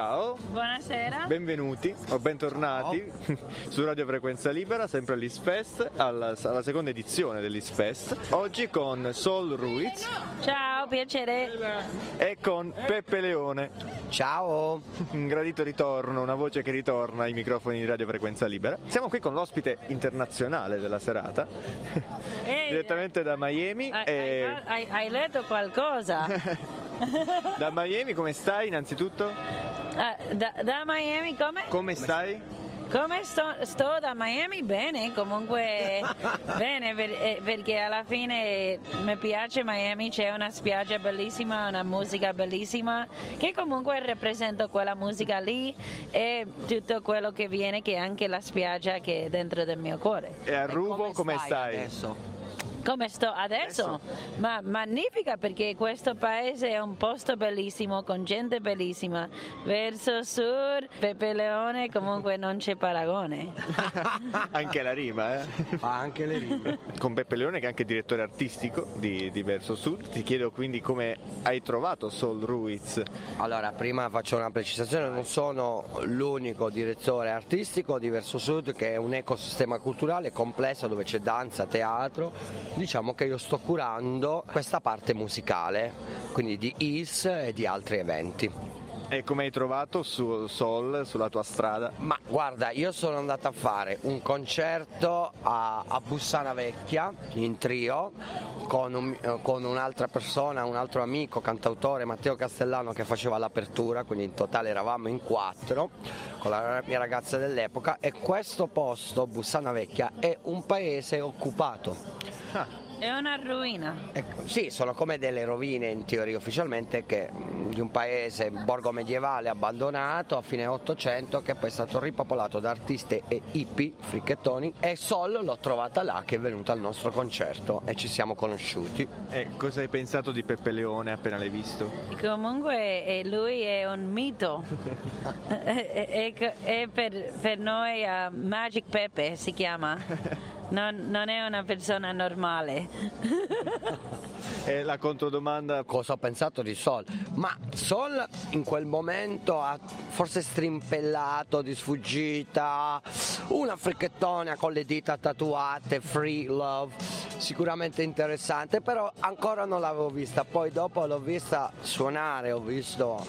Ciao, Buonasera. benvenuti o bentornati su Radio Frequenza Libera, sempre all'Isfest, alla, alla seconda edizione dell'Isfest. Oggi con Sol Ruiz Ciao, piacere. e con Peppe Leone. Ciao! Un gradito ritorno, una voce che ritorna ai microfoni di Radio Frequenza Libera. Siamo qui con l'ospite internazionale della serata, Ehi, direttamente da Miami. hai, e- hai- hai- hai letto qualcosa? Da Miami come stai innanzitutto? Ah, da, da Miami come? Come stai? Come sto, sto da Miami? Bene, comunque bene per- eh, perché alla fine mi piace Miami, c'è una spiaggia bellissima, una musica bellissima che comunque rappresenta quella musica lì e tutto quello che viene che è anche la spiaggia che è dentro del mio cuore. E a Rubo come stai? adesso? Come sto adesso? Ma magnifica perché questo paese è un posto bellissimo con gente bellissima. Verso sud, Pepe Leone, comunque non c'è paragone. Anche la rima, eh? Fa anche le rime. Con Peppe Leone che è anche direttore artistico di, di Verso Sud. Ti chiedo quindi come hai trovato Sol Ruiz. Allora, prima faccio una precisazione, non sono l'unico direttore artistico di Verso Sud che è un ecosistema culturale complesso dove c'è danza, teatro. Diciamo che io sto curando questa parte musicale, quindi di IS e di altri eventi. E come hai trovato su Sol, sulla tua strada? Ma guarda, io sono andato a fare un concerto a, a Bussana Vecchia in trio con, un- con un'altra persona, un altro amico, cantautore Matteo Castellano che faceva l'apertura, quindi in totale eravamo in quattro con la mia ragazza dell'epoca e questo posto, Bussana Vecchia, è un paese occupato. È una ruina. Ecco, sì, sono come delle rovine in teoria ufficialmente che, di un paese borgo medievale abbandonato a fine 800 che poi è stato ripopolato da artisti e hippie, fricchettoni e Sol l'ho trovata là che è venuta al nostro concerto e ci siamo conosciuti. E cosa hai pensato di Peppe Leone appena l'hai visto? Comunque eh, lui è un mito. E- e- e- e per, per noi eh, Magic Pepe si chiama. Non, non è una persona normale. E la controdomanda Cosa ho pensato di Sol? Ma Sol in quel momento ha forse strimpellato di sfuggita, una fricchettona con le dita tatuate, free love, sicuramente interessante, però ancora non l'avevo vista. Poi dopo l'ho vista suonare, visto,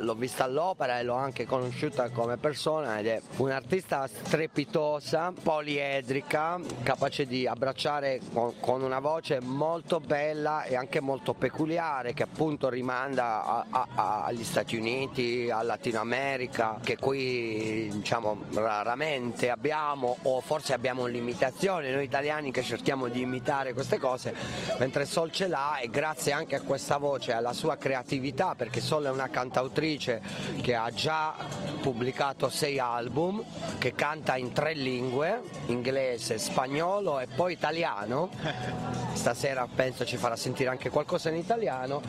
l'ho vista all'opera e l'ho anche conosciuta come persona ed è un'artista strepitosa, poliedrica, capace di abbracciare con una voce molto bella e anche molto peculiare che appunto rimanda a- a- a- agli Stati Uniti, al Latino America, che qui diciamo raramente abbiamo o forse abbiamo limitazioni, noi italiani che cerchiamo di imitare queste cose, mentre Sol ce l'ha e grazie anche a questa voce e alla sua creatività, perché Sol è una cantautrice che ha già pubblicato sei album, che canta in tre lingue, inglese, spagnolo e poi italiano. Stasera penso ci farà sentire anche qualcosa in italiano.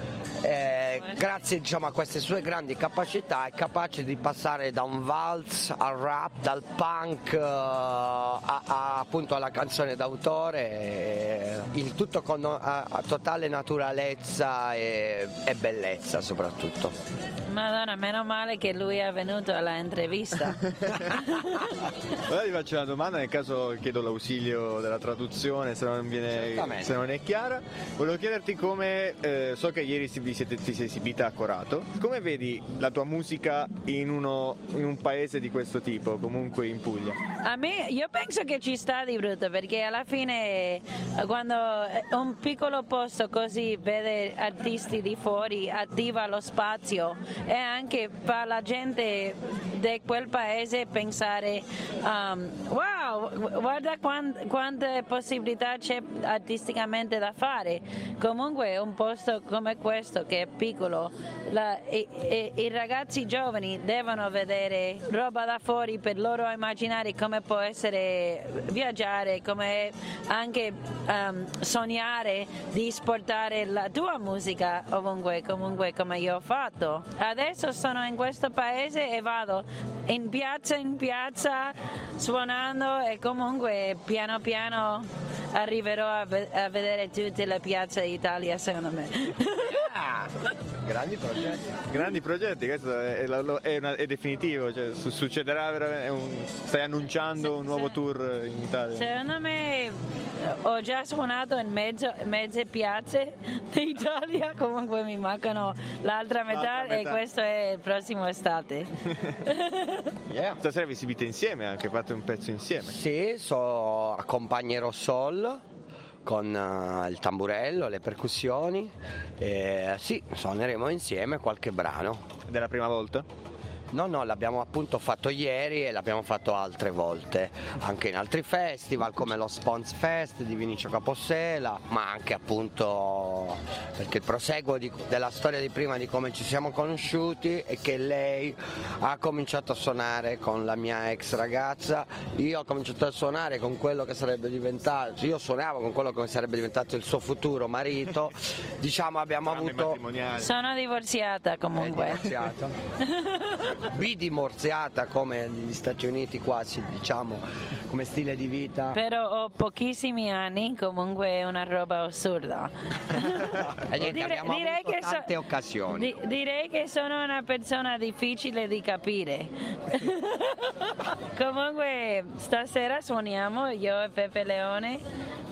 Eh, grazie diciamo, a queste sue grandi capacità è capace di passare da un valz al rap, dal punk eh, a, a- appunto alla canzone d'autore, eh, il tutto con a- a totale naturalezza e, e bellezza soprattutto. Madonna, meno male che lui è venuto alla intervista. Ora ti faccio una domanda nel caso chiedo l'ausilio della traduzione se non, viene, se non è chiara. Volevo chiederti come, eh, so che ieri vi siete, ti esibita a Corato, come vedi la tua musica in, uno- in un paese di questo tipo, comunque in Puglia? A me, io penso che ci sta di brutto perché alla fine eh, quando eh, un piccolo posto così vede artisti di fuori attiva lo spazio e anche fa la gente di quel paese pensare um, wow, gu- guarda quan- quante possibilità c'è artisticamente da fare. Comunque un posto come questo che è piccolo, la- e- e- i ragazzi giovani devono vedere roba da fuori per loro immaginare come può essere viaggiare, come anche ehm, sognare di esportare la tua musica ovunque, comunque come io ho fatto. Adesso sono in questo paese e vado in piazza in piazza suonando e comunque piano piano arriverò a, ve- a vedere tutte le piazze d'Italia secondo me. Grandi progetti. Grandi progetti, questo è, è- una- è definitivo, cioè, su- succederà veramente, un- stai annunciando un nuovo tour in Italia. Secondo me eh, ho già suonato in mezzo- mezze piazze d'Italia, comunque mi mancano l'altra metà, L'altra e metà. questo è il prossimo estate. Yeah. Stasera vi esibite insieme anche, fate un pezzo insieme. Sì, so, accompagnerò Sol con eh, il tamburello, le percussioni. E, sì, suoneremo insieme qualche brano. Ed è la prima volta? No, no, l'abbiamo appunto fatto ieri e l'abbiamo fatto altre volte, anche in altri festival come lo Spons Fest di Vinicio Capossela, ma anche appunto perché il proseguo di- della storia di prima di come ci siamo conosciuti è che lei ha cominciato a suonare con la mia ex ragazza, io ho cominciato a suonare con quello che sarebbe diventato, io suonavo con quello che sarebbe diventato il suo futuro marito, diciamo abbiamo Tranne avuto... Sono divorziata È comunque. divorziata. Bidimorziata come negli Stati Uniti quasi, diciamo, come stile di vita. Però ho pochissimi anni, comunque è una roba assurda. E Dire- direi che so- tante occasioni. Di- direi che sono una persona difficile di capire. Comunque stasera suoniamo io e Pepe Leone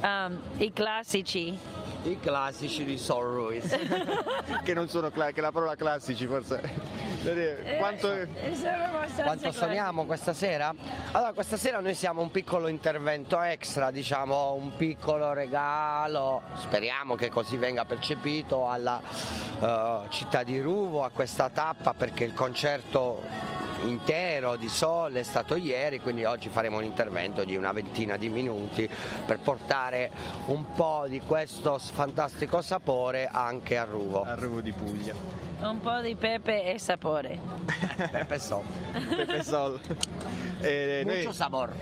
um, i classici. I classici di Ruiz. che non sono cla- che la parola classici forse. Vedete, Quanto Eh, abbastanza Quanto classici. suoniamo questa sera? Allora, questa sera noi siamo un piccolo intervento extra, diciamo un piccolo regalo, speriamo che così venga percepito alla eh, città di Ruvo, a questa tappa, perché il concerto intero di Sol è stato ieri, quindi oggi faremo un intervento di una ventina di minuti per portare un po' di questo fantastico sapore anche a Ruvo. arrivo di Puglia. Un po' di pepe e sapore. Pepe Sol. Pepe Sol. E noi- Mucho sabor.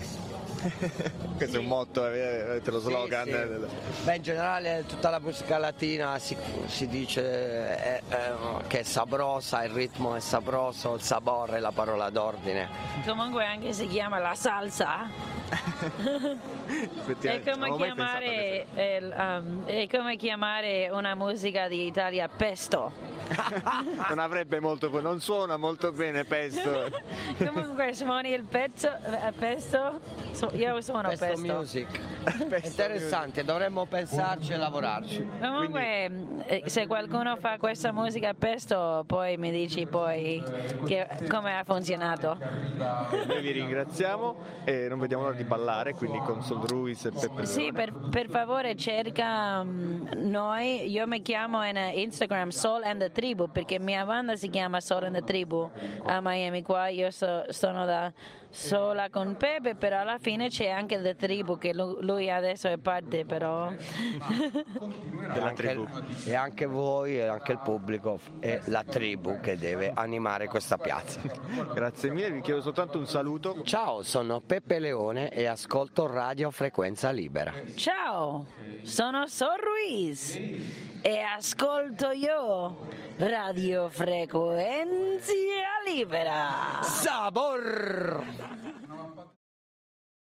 questo è un motto, avete lo slogan. Sì, sì. eh, del- Beh, in generale tutta la musica latina si, si dice eh, eh, che è sabrosa, il ritmo è sabroso, il sabor è la parola d'ordine. Comunque anche si chiama la salsa. È come, chiamare, il, um, è come chiamare una musica di Italia pesto. Non avrebbe molto, non suona molto bene pesto. Comunque suoni il pezzo, eh, pesto, Su- io suono Questo pesto. music. Pesto Interessante, dovremmo pensarci e lavorarci. Comunque eh, se qualcuno fa questa musica pesto poi mi dici poi che- come ha funzionato. Noi vi ringraziamo e non vediamo l'ora di ballare, quindi con Sol Ruiz e Pepe Sì, per, per favore cerca mm, noi, io mi chiamo in Instagram Soul and the Tribu perché mia banda si chiama Soul and the Tribu a Miami qua, io so- sono da sola con Pepe, però alla fine c'è anche The Tribu che lu- lui adesso è parte però. della Anche- tribù. e anche voi e anche il pubblico è la tribù che deve animare questa piazza. Grazie mille, vi chiedo soltanto un saluto. Ciao, sono Peppe Leone e ascolto Radio Frequenza Libera. Ciao, sono Sol Ruiz e ascolto io Radio Frequenzia Libera. Sabor!